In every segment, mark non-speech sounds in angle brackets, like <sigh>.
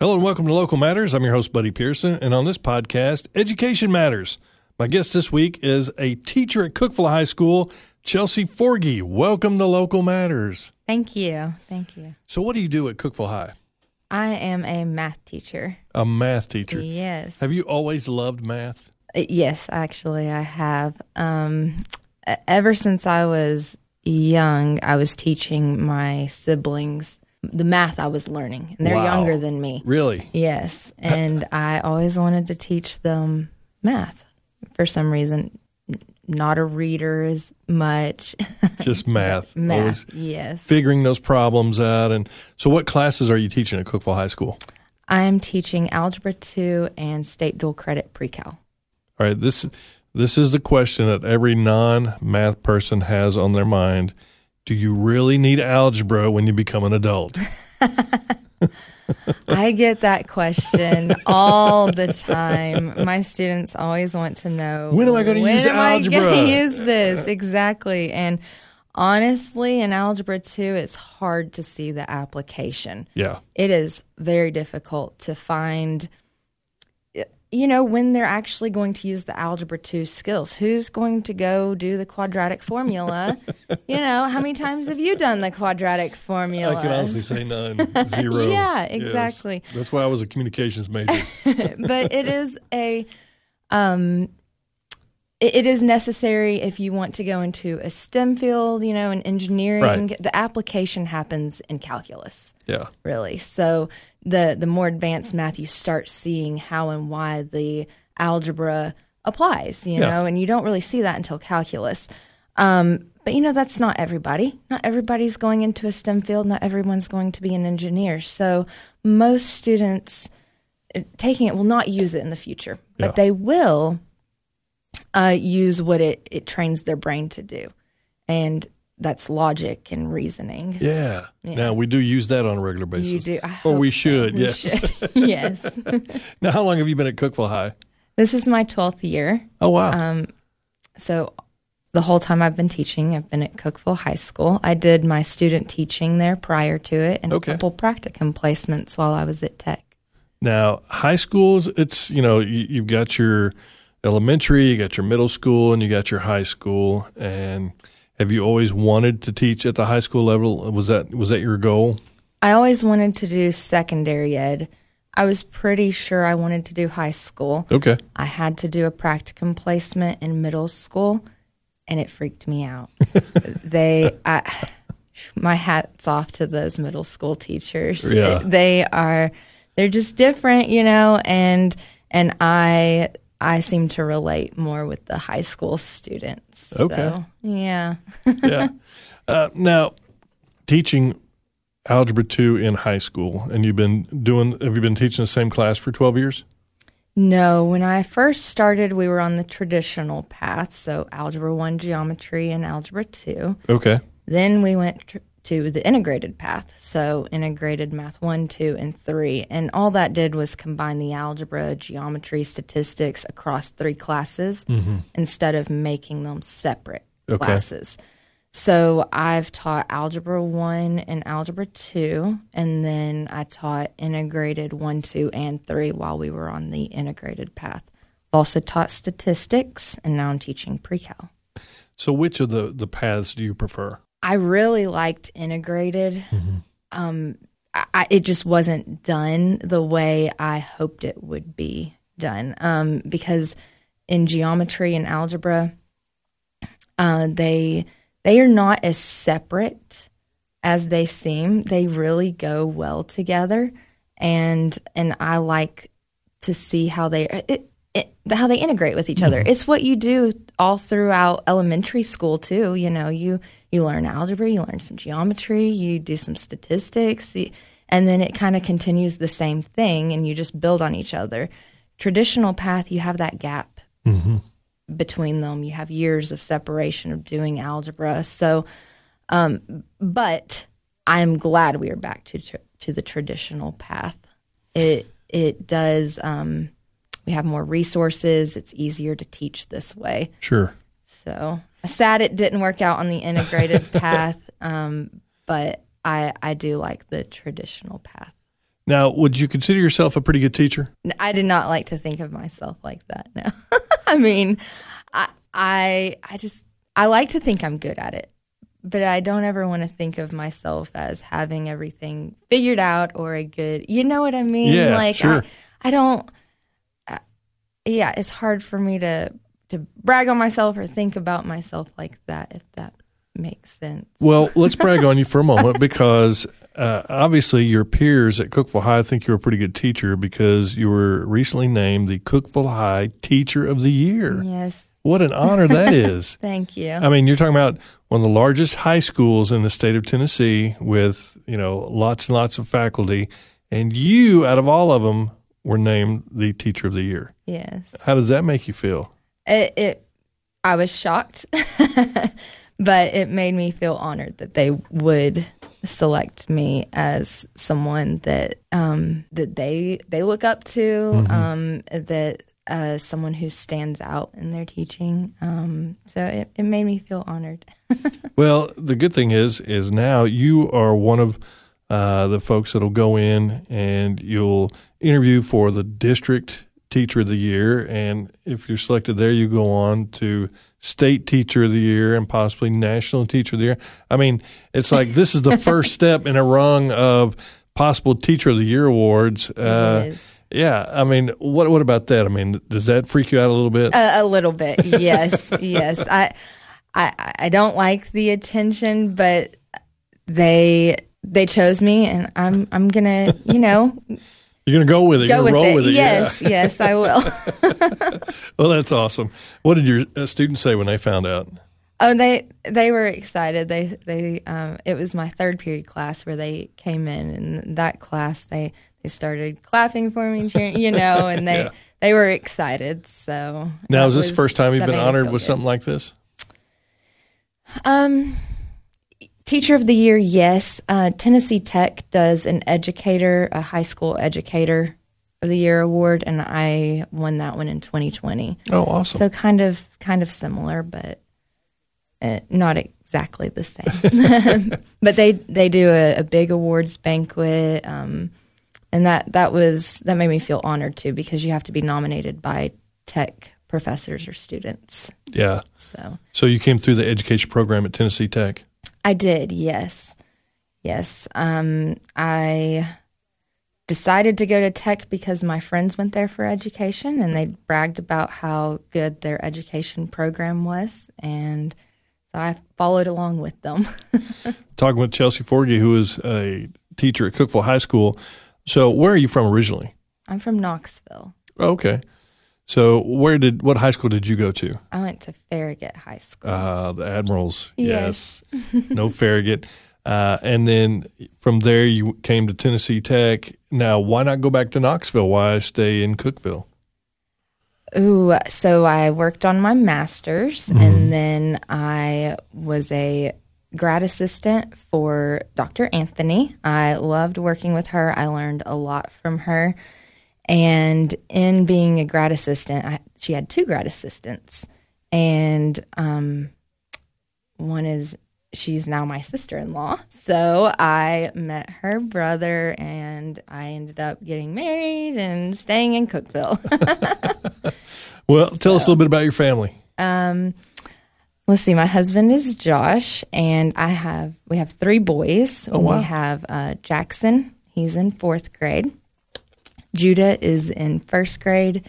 Hello and welcome to Local Matters. I'm your host, Buddy Pearson, and on this podcast, Education Matters. My guest this week is a teacher at Cookeville High School, Chelsey Forgey. Welcome to Local Matters. Thank you. Thank you. So, what do you do at Cookeville High? I am a math teacher. A math teacher. Yes. Have you always loved math? Uh, Yes, actually, I have. Um, ever since I was young, I was teaching my siblings the math I was learning, and they're Wow. younger than me. Really? Yes, <laughs> and I always wanted to teach them math for some reason. Not a reader as much. <laughs> Just math. <laughs> Always math, yes. figuring those problems out. And so, what classes are you teaching at Cookeville High School? I am teaching Algebra 2 and State Dual Credit Pre-Cal. All right, this this is the question that every non-math person has on their mind. Do you really need algebra when you become an adult? <laughs> I get that question all the time. My students always want to know When am I gonna use when use am I algebra?" gonna use this exactly? And honestly, in algebra two, it's hard to see the application. Yeah. It is very difficult to find. You know when they're actually going to use the algebra two skills. Who's going to go do the quadratic formula? you know how many times have you done the quadratic formula? I can honestly say none. <laughs> Zero. Yeah, Yes. exactly. That's why I was a communications major. <laughs> but it is a um it, it is necessary if you want to go into a STEM field, you know, in engineering. Right. The application happens in calculus, yeah. really. So the the more advanced math, you start seeing how and why the algebra applies, you Yeah. know, and you don't really see that until calculus. Um, but you know, that's not everybody. Not everybody's going into a STEM field. Not everyone's going to be an engineer. So most students uh, taking it will not use it in the future, but Yeah. they will uh, use what it, it trains their brain to do. And that's logic and reasoning. Yeah. Now we do use that on a regular basis. You do. I Or we so. should, We yes. should. <laughs> yes. <laughs> Now, how long have you been at Cookeville High? This is my 12th year. Oh wow. Um, So the whole time I've been teaching, I've been at Cookeville High School. I did my student teaching there prior to it and Okay. a couple practicum placements while I was at Tech. now, high schools, it's you know you, you've got your elementary, you got your middle school, and you got your high school. And have you always wanted to teach at the high school level? Was that was that your goal? I always wanted to do secondary ed. I was pretty sure I wanted to do high school. Okay. I had to do a practicum placement in middle school, and it freaked me out. <laughs> they, I, my hats off to those middle school teachers. Yeah. They are, they're just different, you know, and and I I seem to relate more with the high school students. Okay. So, yeah. <laughs> yeah. Uh, now, teaching algebra two in high school, and you've been doing. Have you been teaching the same class for twelve years? No, when I first started, we were on the traditional path, so algebra 1 geometry and algebra 2. Okay. Then we went tr- to the integrated path, so integrated math 1, 2, and 3. And all that did was combine the algebra, geometry, statistics across three classes mm-hmm. instead of making them separate Okay. classes. So I've taught algebra 1 and algebra 2, and then I taught integrated 1, 2, and 3 while we were on the integrated path. Also taught statistics, and now I'm teaching pre-cal. So, which of the the paths do you prefer? I really liked integrated. Um, I, it just wasn't done the way I hoped it would be done. Um, because in geometry and algebra, uh, they they are not as separate as they seem. They really go well together, and and I like to see how they it, it, how they integrate with each other. It's what you do all throughout elementary school too. You know, you you learn algebra, you learn some geometry, you do some statistics, and then it kind of continues the same thing, and you just build on each other. Traditional path, you have that gap between them. You have years of separation of doing algebra. So, um, but I'm glad we are back to tr- to the traditional path. It it does. Um, we have more resources. It's easier to teach this way. Sure. So sad it didn't work out on the integrated <laughs> path, um, but I I do like the traditional path. Now, would you consider yourself a pretty good teacher? I did not like to think of myself like that. No, <laughs> I mean, I, I, I just, I like to think I'm good at it, but I don't ever want to think of myself as having everything figured out or a good. You know what I mean? Yeah, like sure. I, I don't. Uh, yeah, it's hard for me to to brag on myself or think about myself like that. If that makes sense. Well, let's <laughs> brag on you for a moment because uh, obviously your peers at Cookeville High think you're a pretty good teacher because you were recently named the Cookeville High Teacher of the Year. Yes. What an honor that <laughs> is. Thank you. I mean, you're talking about one of the largest high schools in the state of Tennessee with, you know, lots and lots of faculty. And you, out of all of them, were named the Teacher of the Year. yes. How does that make you feel? It, it I was shocked, <laughs> but it made me feel honored that they would select me as someone that um, that they they look up to, um, that uh, someone who stands out in their teaching. Um, so it, it made me feel honored. <laughs> Well, the good thing is, is now you are one of uh, the folks that'll go in and you'll interview for the district teacher of the year, and if you're selected there, you go on to state teacher of the year and possibly national teacher of the year. I mean, it's like this is the <laughs> first step in a rung of possible teacher of the year awards. Uh, yeah, I mean, what what about that? I mean, does that freak you out a little bit? A, a little bit, yes, <laughs> yes. I, I, I don't like the attention, but they they chose me, and I'm I'm gonna, you know, You're gonna go with it. go You're with roll it. with it. yeah. yes, yes, I will. <laughs> <laughs> Well, that's awesome. What did your uh, students say when they found out? oh, they they were excited. They they um, it was my third period class where they came in, and that class they they started clapping for me, cheering, you know, <laughs> and they. Yeah. They were excited, so Now, is this first time you've been honored with good. something like this? Um, teacher of the year, yes. Uh, Tennessee Tech does an educator, a high school educator of the year award, and I won that one in 2020. Oh, awesome. So kind of, kind of similar, but uh, not exactly the same. <laughs> <laughs> but they they do a, a big awards banquet, um, and that that was that made me feel honored too because you have to be nominated by tech professors or students. yeah. So. So you came through the education program at Tennessee Tech. I did, yes. Yes. Um, I decided to go to tech because my friends went there for education and they bragged about how good their education program was. And so I followed along with them. <laughs> Talking with Chelsey Forgey, who is a teacher at Cookeville High School. So where are you from originally? I'm from Knoxville. Okay. So where did what high school did you go to? I went to Farragut High School. Uh, the Admirals. Yes. no Farragut. Uh, and then from there you came to Tennessee Tech. Now, why not go back to Knoxville? Why stay in Cookeville? Ooh, so I worked on my master's and then I was a grad assistant for Dr. Anthony. I loved working with her. I learned a lot from her. And in being a grad assistant, I, she had two grad assistants. And um, one is she's now my sister-in-law. So I met her brother and I ended up getting married and staying in Cookeville. <laughs> Well, tell us a little bit about your family. Um, let's see. My husband is Josh, and I have we have three boys. Oh, wow. We have uh, Jackson. He's in fourth grade. Judah is in first grade,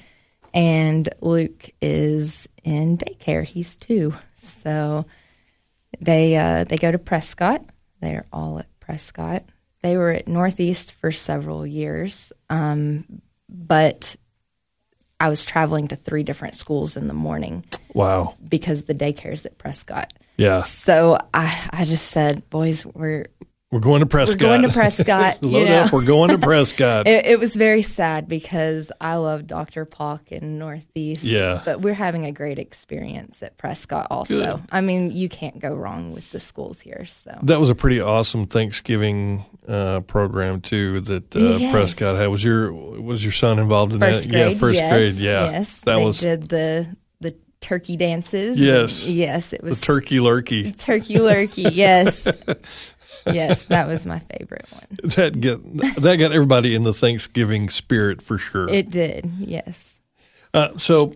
and Luke is in daycare. He's two. So they uh, they go to Prescott. They're all at Prescott. They were at Northeast for several years, um, but I was traveling to three different schools in the morning Wow. because the daycare's at Prescott. Yeah. So I, I just said, boys, we're We're going to Prescott. <laughs> We're going to Prescott, Load know. up. We're going to Prescott. it, it was very sad because I love Dr. Palk in Northeast. Yeah. But we're having a great experience at Prescott also. Good. I mean, you can't go wrong with the schools here. So that was a pretty awesome Thanksgiving uh, program too that uh, Yes. Prescott had. Was your was your son involved in first that? grade. yeah, first yes, grade. Yeah, Yes. that they was did the the turkey dances. Yes. and yes, it the was turkey lurkey. Turkey lurkey, yes. <laughs> yes, that was my favorite one. <laughs> That get that got everybody in the Thanksgiving spirit for sure. It did, yes. Uh, so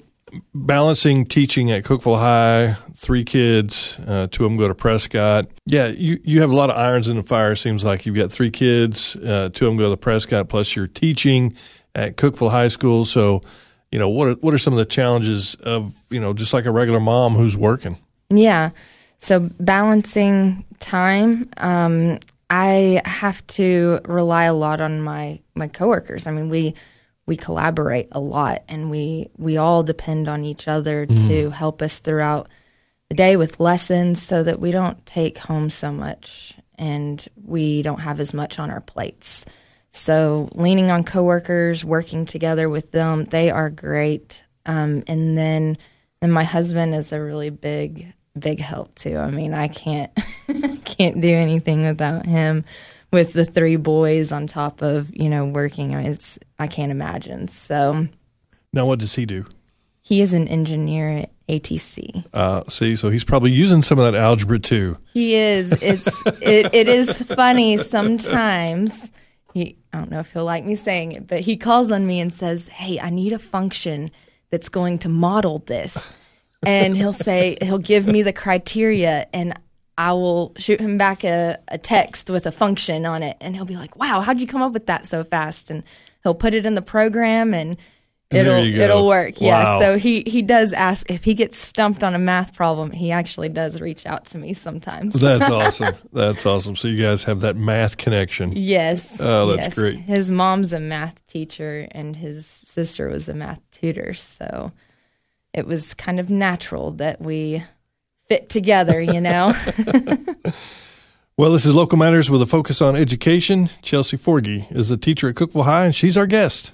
balancing teaching at Cookeville High, three kids, uh, two of them go to Prescott. Yeah, you, you have a lot of irons in the fire. It Seems like you've got three kids, uh, two of them go to Prescott, plus you're teaching at Cookeville High School. So, you know, what are, what are some of the challenges of you know just like a regular mom who's working? Yeah, so balancing time. Um, I have to rely a lot on my my coworkers. I mean, we we collaborate a lot and we we all depend on each other mm. to help us throughout the day with lessons so that we don't take home so much and we don't have as much on our plates. So leaning on coworkers, working together with them, they are great. Um, and then and my husband is a really big big help too. I mean, I can't <laughs> can't do anything without him with the three boys on top of you know working. It's I can't imagine. So now, what does he do? He is an engineer at ATC. Uh, see, so he's probably using some of that algebra too. He is. It's <laughs> it, it is funny sometimes. He I don't know if he'll like me saying it, but he calls on me and says, "Hey, I need a function that's going to model this." And he'll say he'll give me the criteria and I will shoot him back a, a text with a function on it, and he'll be like, "Wow, how'd you come up with that so fast?" And he'll put it in the program, and it'll it'll work. Wow. Yeah. So he he does ask if he gets stumped on a math problem. He actually does reach out to me sometimes. That's <laughs> awesome. That's awesome. So you guys have that math connection. Yes. Oh, that's yes. great. His mom's a math teacher, and his sister was a math tutor. So it was kind of natural that we fit together, you know? <laughs> well, this is Local Matters with a focus on education. Chelsey Forgey is a teacher at Cookeville High, and she's our guest.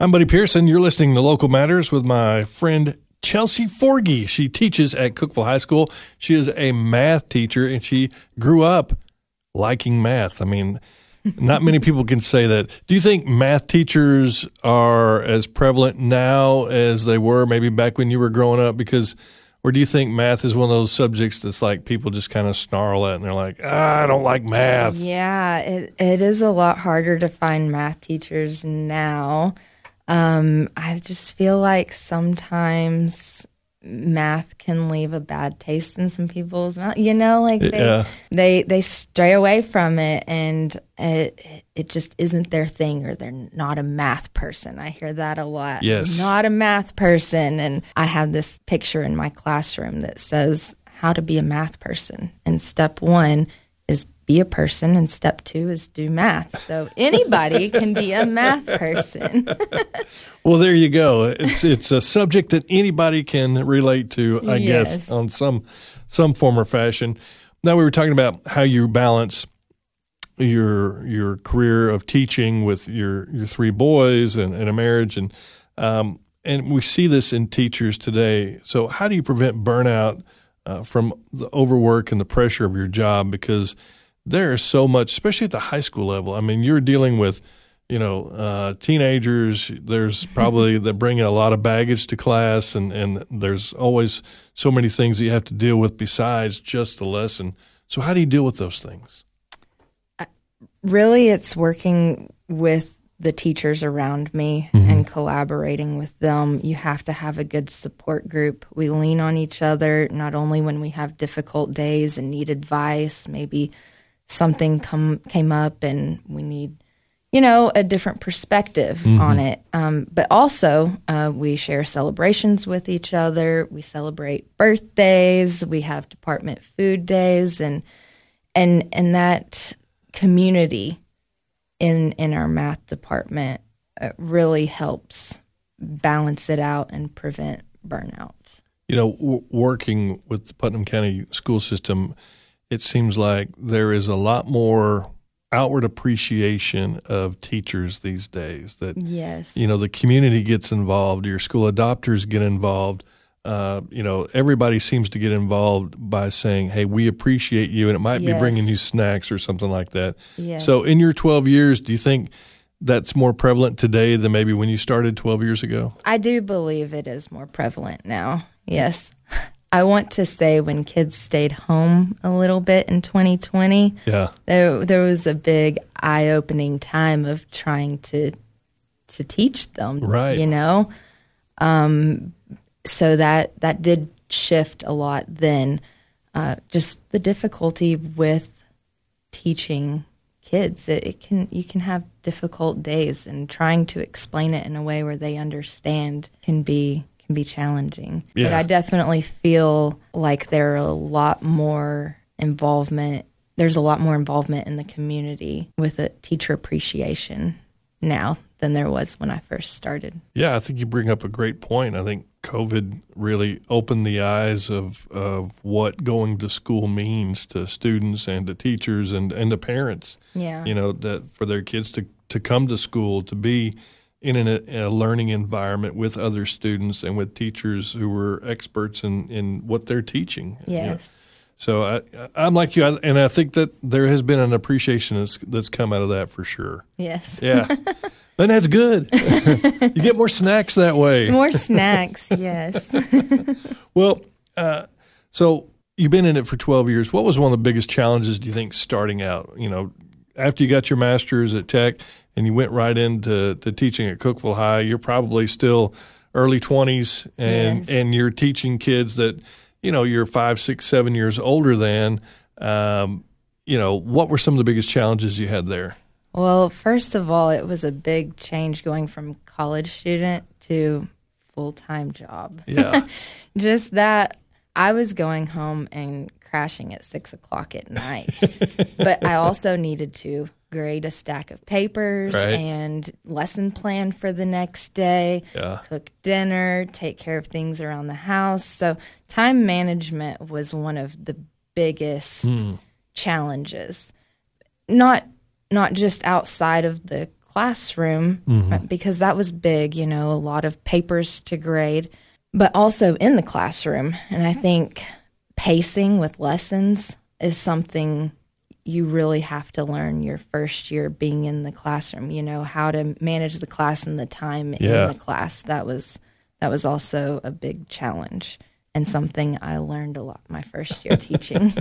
I'm Buddy Pearson. You're listening to Local Matters with my friend Chelsey Forgey. She teaches at Cookeville High School. She is a math teacher and she grew up liking math. I mean, <laughs> not many people can say that. Do you think math teachers are as prevalent now as they were maybe back when you were growing up? Because, or do you think math is one of those subjects that's like people just kind of snarl at and they're like, ah, I don't like math? Yeah, it, it is a lot harder to find math teachers now. Um, I just feel like sometimes math can leave a bad taste in some people's mouth. You know, like they yeah. they they stray away from it, and it it just isn't their thing, or they're not a math person. I hear that a lot. Yes, not a math person, and I have this picture in my classroom that says how to be a math person, and step one is be a person and step two is do math. So anybody can be a math person. <laughs> Well there you go. It's it's a subject that anybody can relate to i yes. guess on some some form or fashion. Now we were talking about how you balance your your career of teaching with your your three boys and, and a marriage. And um, and we see this in teachers today. So how do you prevent burnout uh, from the overwork and the pressure of your job because there's so much, especially at the high school level. I mean, you're dealing with, you know, uh, teenagers. There's <laughs> probably that bring a lot of baggage to class, and and there's always so many things that you have to deal with besides just the lesson. So, how do you deal with those things? really, it's working with the teachers around me and collaborating with them. You have to have a good support group. We lean on each other not only when we have difficult days and need advice, maybe something come came up and we need you know a different perspective on it. Um, but also uh, we share celebrations with each other. We celebrate birthdays. We have department food days and and and that community in in our math department uh, really helps balance it out and prevent burnout You know, w- working with the Putnam County school system, it seems like there is a lot more outward appreciation of teachers these days. That yes you know the community gets involved, your school adopters get involved. Uh, you know, everybody seems to get involved by saying, "Hey, we appreciate you," and it might be bringing you snacks or something like that. Yes. So, in your 12 years, do you think that's more prevalent today than maybe when you started 12 years ago? I do believe it is more prevalent now. Yes. <laughs> I want to say when kids stayed home a little bit in 2020, Yeah. there there was a big eye-opening time of trying to to teach them, Right. you know. Um so that that did shift a lot then. Uh, just the difficulty with teaching kids. It, it can you can have difficult days, and trying to explain it in a way where they understand can be can be challenging. But Yeah. I definitely feel like there are a lot more involvement. There's a lot more involvement in the community with a teacher appreciation now than there was when I first started. Yeah, I think you bring up a great point. I think COVID really opened the eyes of of what going to school means to students and to teachers and and to parents. Yeah. You know that for their kids to to come to school to be in an, a learning environment with other students and with teachers who were experts in in what they're teaching. You know, Yes. So I, I'm like you, and I think that there has been an appreciation that's, that's come out of that for sure. Yes. Yeah, <laughs> and that's good. <laughs> you get more snacks that way. More snacks. <laughs> Yes. <laughs> Well, uh, so you've been in it for 12 years. What was one of the biggest challenges, do you think, starting out? You know, after you got your master's at Tech and you went right into to teaching at Cookeville High, you're probably still early 20s and, Yes. and you're teaching kids that, you know, you're five, six, seven years older than. Um, you know, what were some of the biggest challenges you had there? Well, first of all, it was a big change going from college student to full time job. Yeah. <laughs> Just that I was going home and crashing at six o'clock at night, <laughs> but I also needed to grade a stack of papers Right. and lesson plan for the next day, Yeah. cook dinner, take care of things around the house. So, time management was one of the biggest hmm. challenges. Not not just outside of the classroom uh, because that was big, you know, a lot of papers to grade, but also in the classroom. And I think pacing with lessons is something you really have to learn your first year being in the classroom, you know, how to manage the class and the time Yeah. in the class. That was that was also a big challenge and something I learned a lot my first year <laughs> teaching.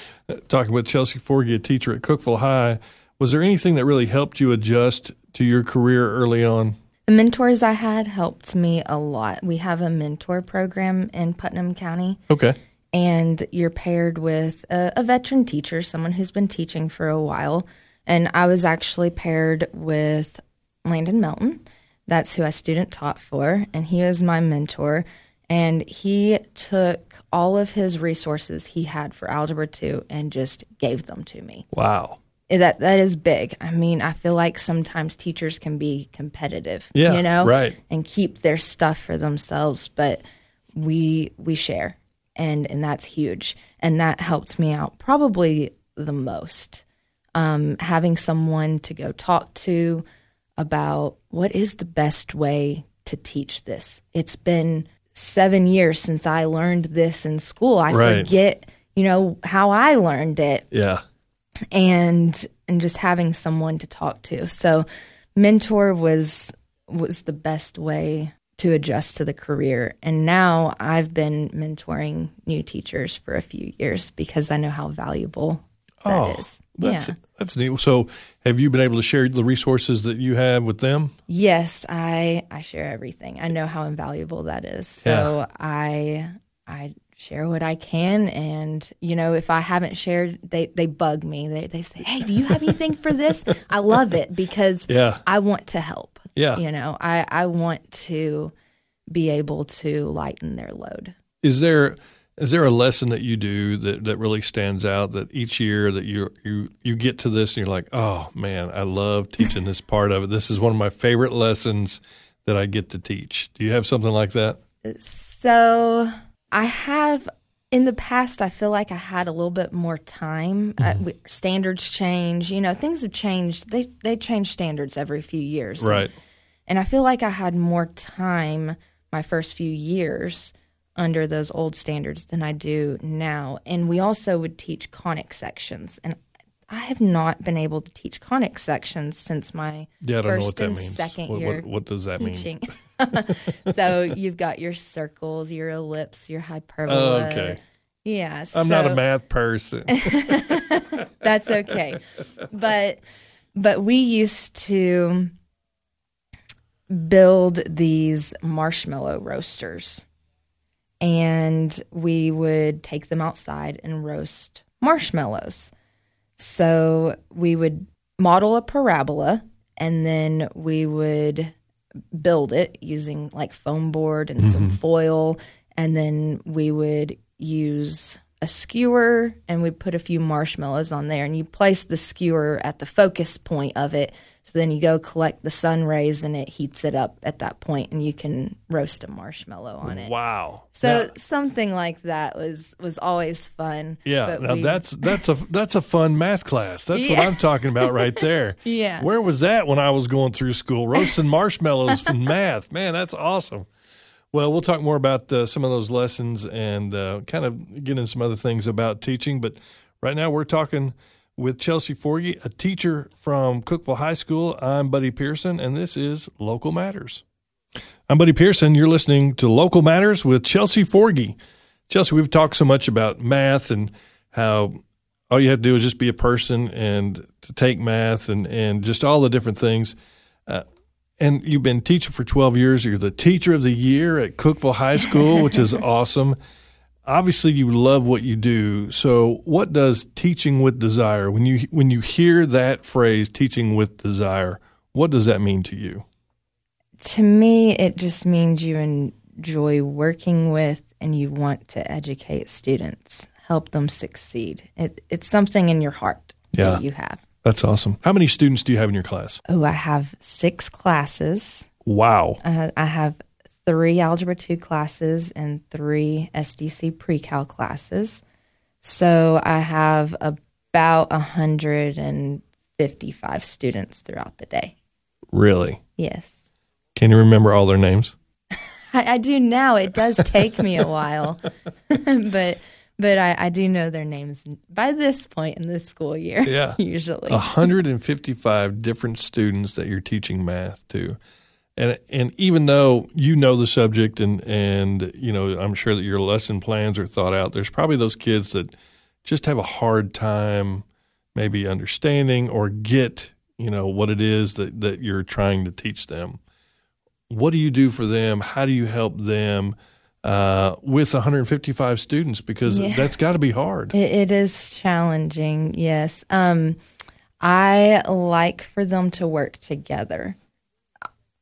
<laughs> talking with Chelsey Forgey, a teacher at Cookeville High. Was there anything that really helped you adjust to your career early on? The mentors I had helped me a lot. We have a mentor program in Putnam County, Okay. and you're paired with a, a veteran teacher, someone who's been teaching for a while. And I was actually paired with Landon Melton. That's who I student taught for, and he was my mentor. And he took all of his resources he had for Algebra 2 and just gave them to me Wow. That that is big. I mean, I feel like sometimes teachers can be competitive, Yeah, you know, right. and keep their stuff for themselves, but we we share, and and that's huge, and that helps me out probably the most. Um, having someone to go talk to about what is the best way to teach this. It's been seven years since I learned this in school. I Right. forget, you know, how I learned it Yeah. And and just having someone to talk to. So mentor was was the best way to adjust to the career. And now I've been mentoring new teachers for a few years because I know how valuable that oh, is. Oh, That's yeah. that's neat. So, have you been able to share the resources that you have with them? Yes, I I share everything. I know how invaluable that is. So Yeah. I I share what I can and you know if I haven't shared they they bug me. They they say, "Hey, do you have anything for this?" <laughs> I love it because Yeah. I want to help. Yeah. You know, I I want to be able to lighten their load. Is there is there a lesson that you do that, that really stands out that each year that you you you get to this and you're like, oh man, I love teaching this <laughs> part of it. This is one of my favorite lessons that I get to teach. Do you have something like that? So I have in the past. I feel like I had a little bit more time. Uh, Mm-hmm. we, standards change. You know, things have changed. They they change standards every few years. Right. And I feel like I had more time my first few years under those old standards than I do now. And we also would teach conic sections. And I have not been able to teach conic sections since my Yeah, I don't know first what that and means. second What, year what, what does that mean? <laughs> <laughs> so you've got your circles, your ellipse, your hyperbola. Oh, okay. Yeah. I'm not a math person. <laughs> <laughs> That's okay. but but we used to build these marshmallow roasters. And we would take them outside and roast marshmallows. So we would model a parabola and then we would build it using like foam board and some mm-hmm. foil and then we would use a skewer and we put a few marshmallows on there and you place the skewer at the focus point of it so then you go collect the sun rays and it heats it up at that point and you can roast a marshmallow on it wow. so something like that was was always fun Yeah, now we- that's that's a that's a fun math class. That's what I'm talking about right there. <laughs> Yeah. Where was that when I was going through school? Roasting marshmallows from <laughs> math. Man, that's awesome. Well, we'll talk more about uh, some of those lessons and uh, kind of get into some other things about teaching. But right now, we're talking with Chelsey Forgey, a teacher from Cookeville High School. I'm Buddy Pearson, and this is Local Matters. I'm Buddy Pearson. You're listening to Local Matters with Chelsey Forgey. Chelsey, we've talked so much about math and how all you have to do is just be a person and to take math and, and just all the different things. Uh, and you've been teaching for 12 years. You're the teacher of the year at Cookeville High School, which is <laughs> awesome. Obviously, you love what you do. So, what does teaching with desire? When you when you hear that phrase, teaching with desire, what does that mean to you? to me it just means you enjoy working with and you want to educate students help them succeed it, it's something in your heart Yeah. that you have That's awesome. How many students do you have in your class? oh i have six classes Wow. uh, i have three algebra 2 classes and three sdc pre-cal classes so i have about 155 students throughout the day Really? yes Can you remember all their names? I, I do now. It does take me a while, <laughs> but but I, I do know their names by this point in the school year. Yeah. <laughs> usually. 155 different students that you're teaching math to. And and even though you know the subject and and you know I'm sure that your lesson plans are thought out, there's probably those kids that just have a hard time maybe understanding or get, you know, what it is that that you're trying to teach them. What do you do for them? How do you help them uh, with 155 students? Because Yeah. that's got to be hard. It, it is challenging, yes. Um, I like for them to work together.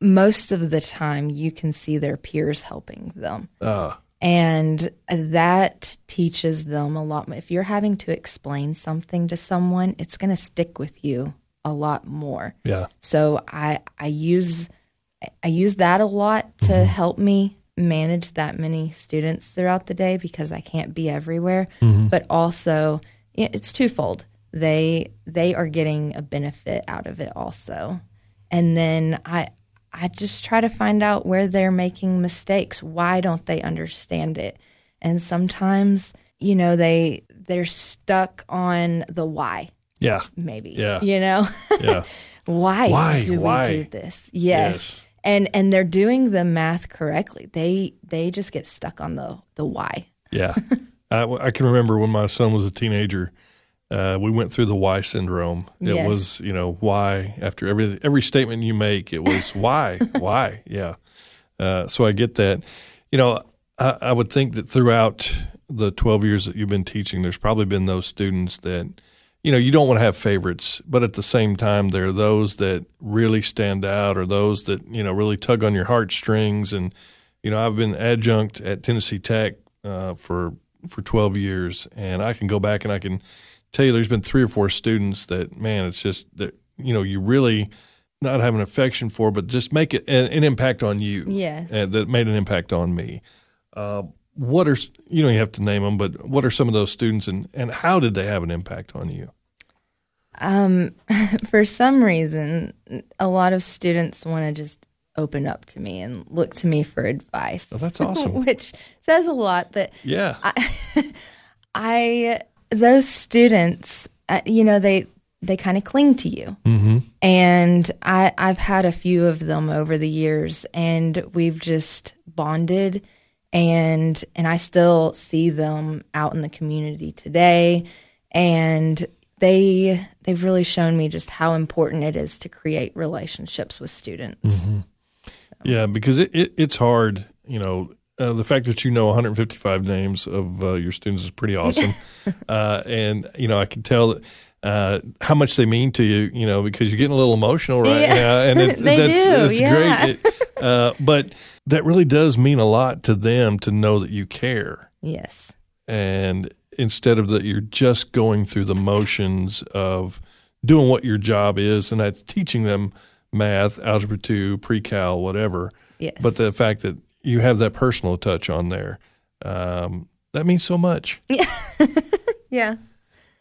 Most of the time, you can see their peers helping them. Uh, And that teaches them a lot. If you're having to explain something to someone, it's going to stick with you a lot more. yeah. So I I use I use that a lot to help me manage that many students throughout the day because I can't be everywhere. But also it's twofold. They they are getting a benefit out of it also. And then I I just try to find out where they're making mistakes. Why don't they understand it? And sometimes, you know, they they're stuck on the why, Yeah. maybe. Yeah. You know? Yeah. <laughs> why, Why? do Why? we do this? Yes. Yes. And and they're doing the math correctly. They they just get stuck on the the why. Yeah, <laughs> I, I can remember when my son was a teenager. Uh, we went through the why syndrome. It Yes. was, you know, why after every every statement you make, it was <laughs> why, why, yeah. Uh, so I get that. You know, I, I would think that throughout the twelve years that you've been teaching, there's probably been those students that, you know, you don't want to have favorites, but at the same time, there are those that really stand out, or those that you know really tug on your heartstrings. And you know, I've been adjunct at Tennessee Tech uh, for for 12 years, and I can go back and I can tell you there's been three or four students that man, it's just that you know you really not have an affection for, but just make it an, an impact on you. Yes. uh, that made an impact on me. Uh, what are you know you have to name them, but what are some of those students, and and how did they have an impact on you? Um, <laughs> for some reason, a lot of students want to just open up to me and look to me for advice. Oh, that's <laughs> awesome. which says a lot, but Yeah, I <laughs> those students, uh, you know, they they kind of cling to you, mm-hmm. and I I've had a few of them over the years, and we've just bonded, and and I still see them out in the community today, and they they've really shown me just how important it is to create relationships with students. Yeah, because it, it it's hard. You know, uh, the fact that you know 155 names of uh, your students is pretty awesome, <laughs> uh, and you know I can tell uh, how much they mean to you. You know, because you're getting a little emotional right Yeah. now, and it's, <laughs> They that's, do, that's yeah. great. It- uh, but that really does mean a lot to them to know that you care, Yes. and instead of that you're just going through the motions of doing what your job is, and that's teaching them math, algebra two, pre-cal, whatever. Yes. But the fact that you have that personal touch on there, um, that means so much. <laughs> yeah.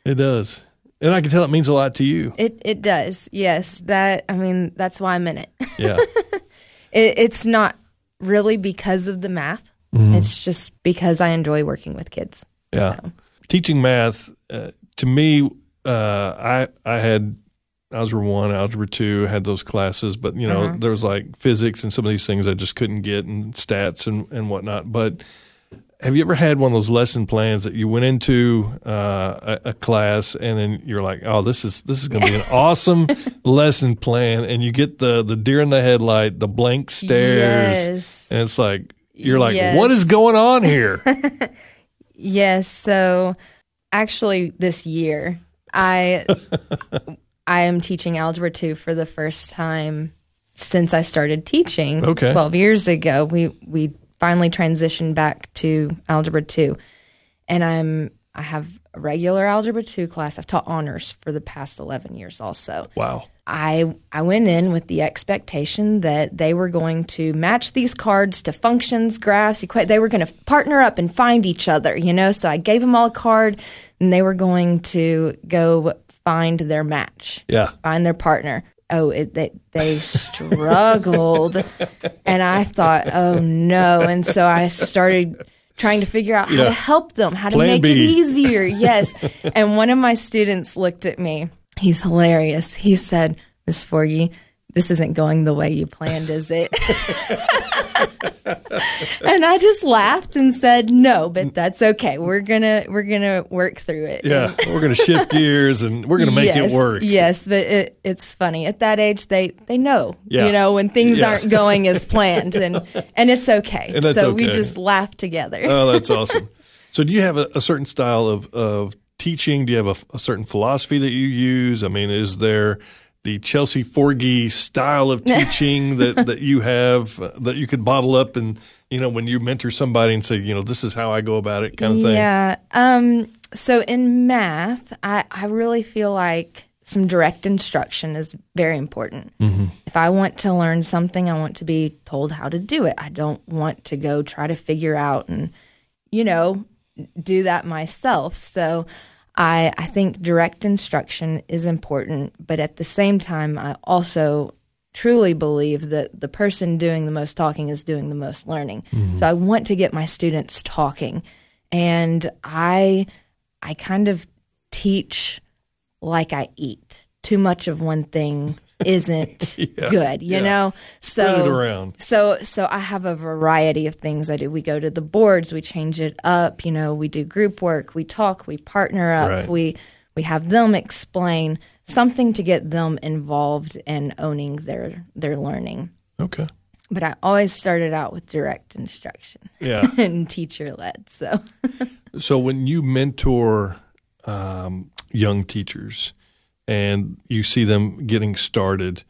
It does. And I can tell it means a lot to you. It it does. Yes. That I mean that's why I'm in it. Yeah. <laughs> it it's not really because of the math. Mm-hmm. It's just because I enjoy working with kids. Yeah. Teaching math, uh, to me, uh, I, I had algebra one, algebra two, had those classes, but you know, there was like physics and some of these things I just couldn't get and stats and, and whatnot. But have you ever had one of those lesson plans that you went into uh, a, a class and then you're like, oh, this is this is going to be an <laughs> awesome lesson plan, and you get the the deer in the headlight, the blank stares, Yes. and it's like you're like, Yes. what is going on here? <laughs> Yes. So actually this year I <laughs> I am teaching algebra 2 for the first time since I started teaching Okay. 12 years ago. We we finally transitioned back to algebra 2. And I'm I have a regular algebra 2 class. I've taught honors for the past 11 years also. wow. I I went in with the expectation that they were going to match these cards to functions, graphs, equa- They were going to partner up and find each other, you know. So I gave them all a card, and they were going to go find their match, Yeah. find their partner. Oh, it, they they struggled, <laughs> and I thought, oh no, and so I started trying to figure out how Yeah. to help them, how to Plan make B. it easier. <laughs> Yes, and one of my students looked at me. He's hilarious. He said, Miss Forgey, this isn't going the way you planned, is it? and I just laughed and said, No, but that's okay. We're gonna we're gonna work through it. Yeah, we're to shift gears and we're to make yes, it work. Yes, but it, it's funny. At that age, they they know, Yeah. you know, when things Yeah. aren't going as planned, and and it's okay. And so we just laugh together. Oh, that's awesome. So, do you have a, a certain style of, of teaching? Do you have a, a certain philosophy that you use? I mean, is there the Chelsey Forgey style of <laughs> teaching that, that you have uh, that you could bottle up and, you know, when you mentor somebody and say, you know, this is how I go about it kind of thing? Yeah. Um, so in math, I, I really feel like some direct instruction is very important. If I want to learn something, I want to be told how to do it. I don't want to go try to figure out and, you know, do that myself. So I, I think direct instruction is important, but at the same time, I also truly believe that the person doing the most talking is doing the most learning. Mm-hmm. So I want to get my students talking. And I I kind of teach like I eat. Too much of one thing isn't <laughs> good, you yeah. know? So around. so so I have a variety of things I do. We go to the boards, we change it up, you know, we do group work, we talk, we partner up, Right. we we have them explain something to get them involved in owning their their learning. Okay. But I always started out with direct instruction Yeah. <laughs> and teacher led. So So when you mentor um, young teachers and you see them getting started,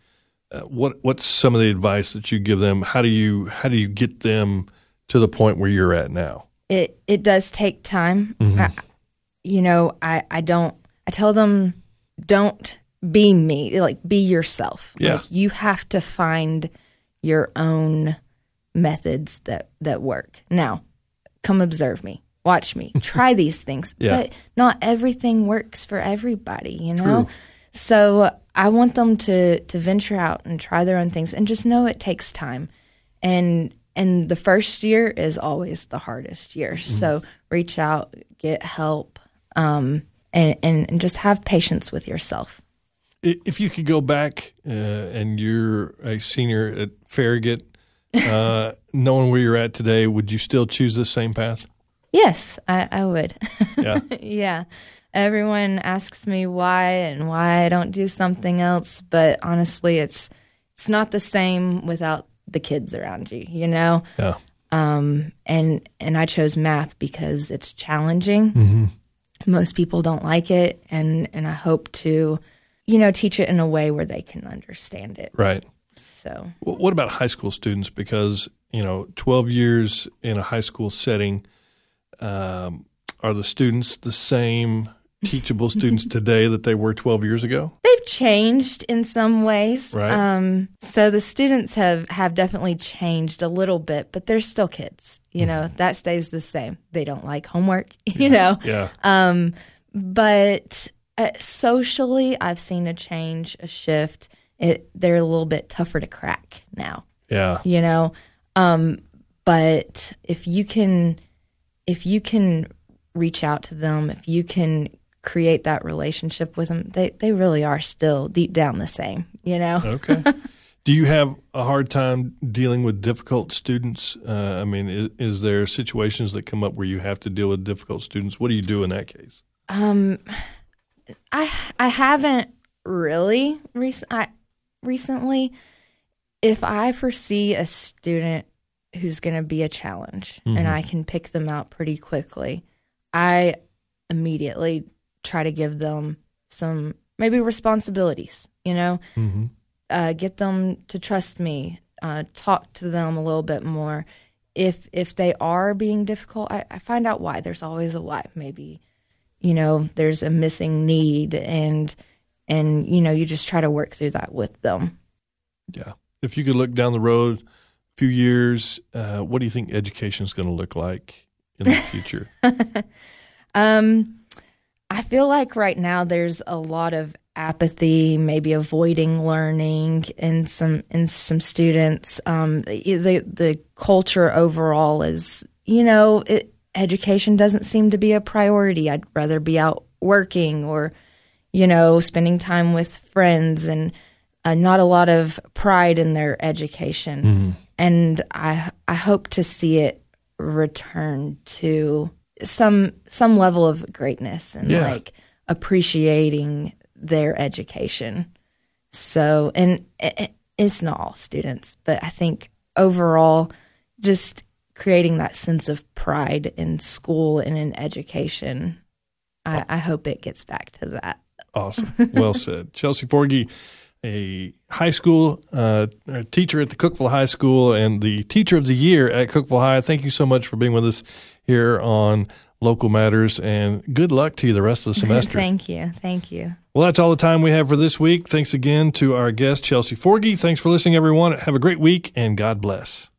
uh, what what's some of the advice that you give them? How do you how do you get them to the point where you're at now? it it does take time. I, you know, I I don't. I tell them don't be me. Like be yourself. Yeah. Like you have to find your own methods that that work. Now, come observe me. Watch me. <laughs> Try these things. Yeah. But not everything works for everybody, you know? True. So I want them to to venture out and try their own things and just know it takes time. And and the first year is always the hardest year. So reach out, get help, um, and, and, and just have patience with yourself. If you could go back uh, and you're a senior at Farragut, <laughs> uh, knowing where you're at today, would you still choose the same path? Yes, I, I would. Yeah. <laughs> yeah. Everyone asks me why and why I don't do something else, but honestly, it's it's not the same without the kids around you, you know. Yeah. Um, and and I chose math because it's challenging. Most people don't like it, and and I hope to, you know, teach it in a way where they can understand it. Right. So What about high school students? Because you know, twelve years in a high school setting, um, are the students the same teachable students <laughs> today that they were twelve years ago? they've changed in some ways. Right. Um, so the students have have definitely changed a little bit, but they're still kids. You know, that stays the same. They don't like homework. <laughs> You know, Yeah. Um, but uh, socially, I've seen a change, a shift. It, they're a little bit tougher to crack now. Yeah. You know, um, but if you can, if you can reach out to them, if you can create that relationship with them, they they really are still deep down the same. You know. <laughs> Okay. Do you have a hard time dealing with difficult students? Uh, I mean, is, is there situations that come up where you have to deal with difficult students? What do you do in that case? Um, I I haven't really rec- I, recently. If I foresee a student who's going to be a challenge and I can pick them out pretty quickly, I immediately try to give them some maybe responsibilities. You know, Mm-hmm. uh, get them to trust me, uh, talk to them a little bit more. If if they are being difficult, I, I find out why. There's always a why. Maybe you know there's a missing need, and and you know you just try to work through that with them. Yeah. If you could look down the road few years, uh, what do you think education is going to look like in the future? <laughs> Um, I feel like right now there's a lot of apathy, maybe avoiding learning in some in some students. Um, the the, culture overall is, you know, it, education doesn't seem to be a priority. I'd rather be out working or, you know, spending time with friends and uh, not a lot of pride in their education. And I I hope to see it return to some some level of greatness and Yeah. like appreciating their education. So, and it, it- it's not all students, but I think overall, just creating that sense of pride in school and in education. I, I hope it gets back to that. Awesome. Well said. Chelsey Forgey, a high school uh, teacher at the Cookeville High School and the teacher of the year at Cookeville High. Thank you so much for being with us here on Local Matters and good luck to you the rest of the <laughs> semester. Thank you. Thank you. well, that's all the time we have for this week. Thanks again to our guest, Chelsey Forgey. Thanks for listening, everyone. Have a great week and God bless.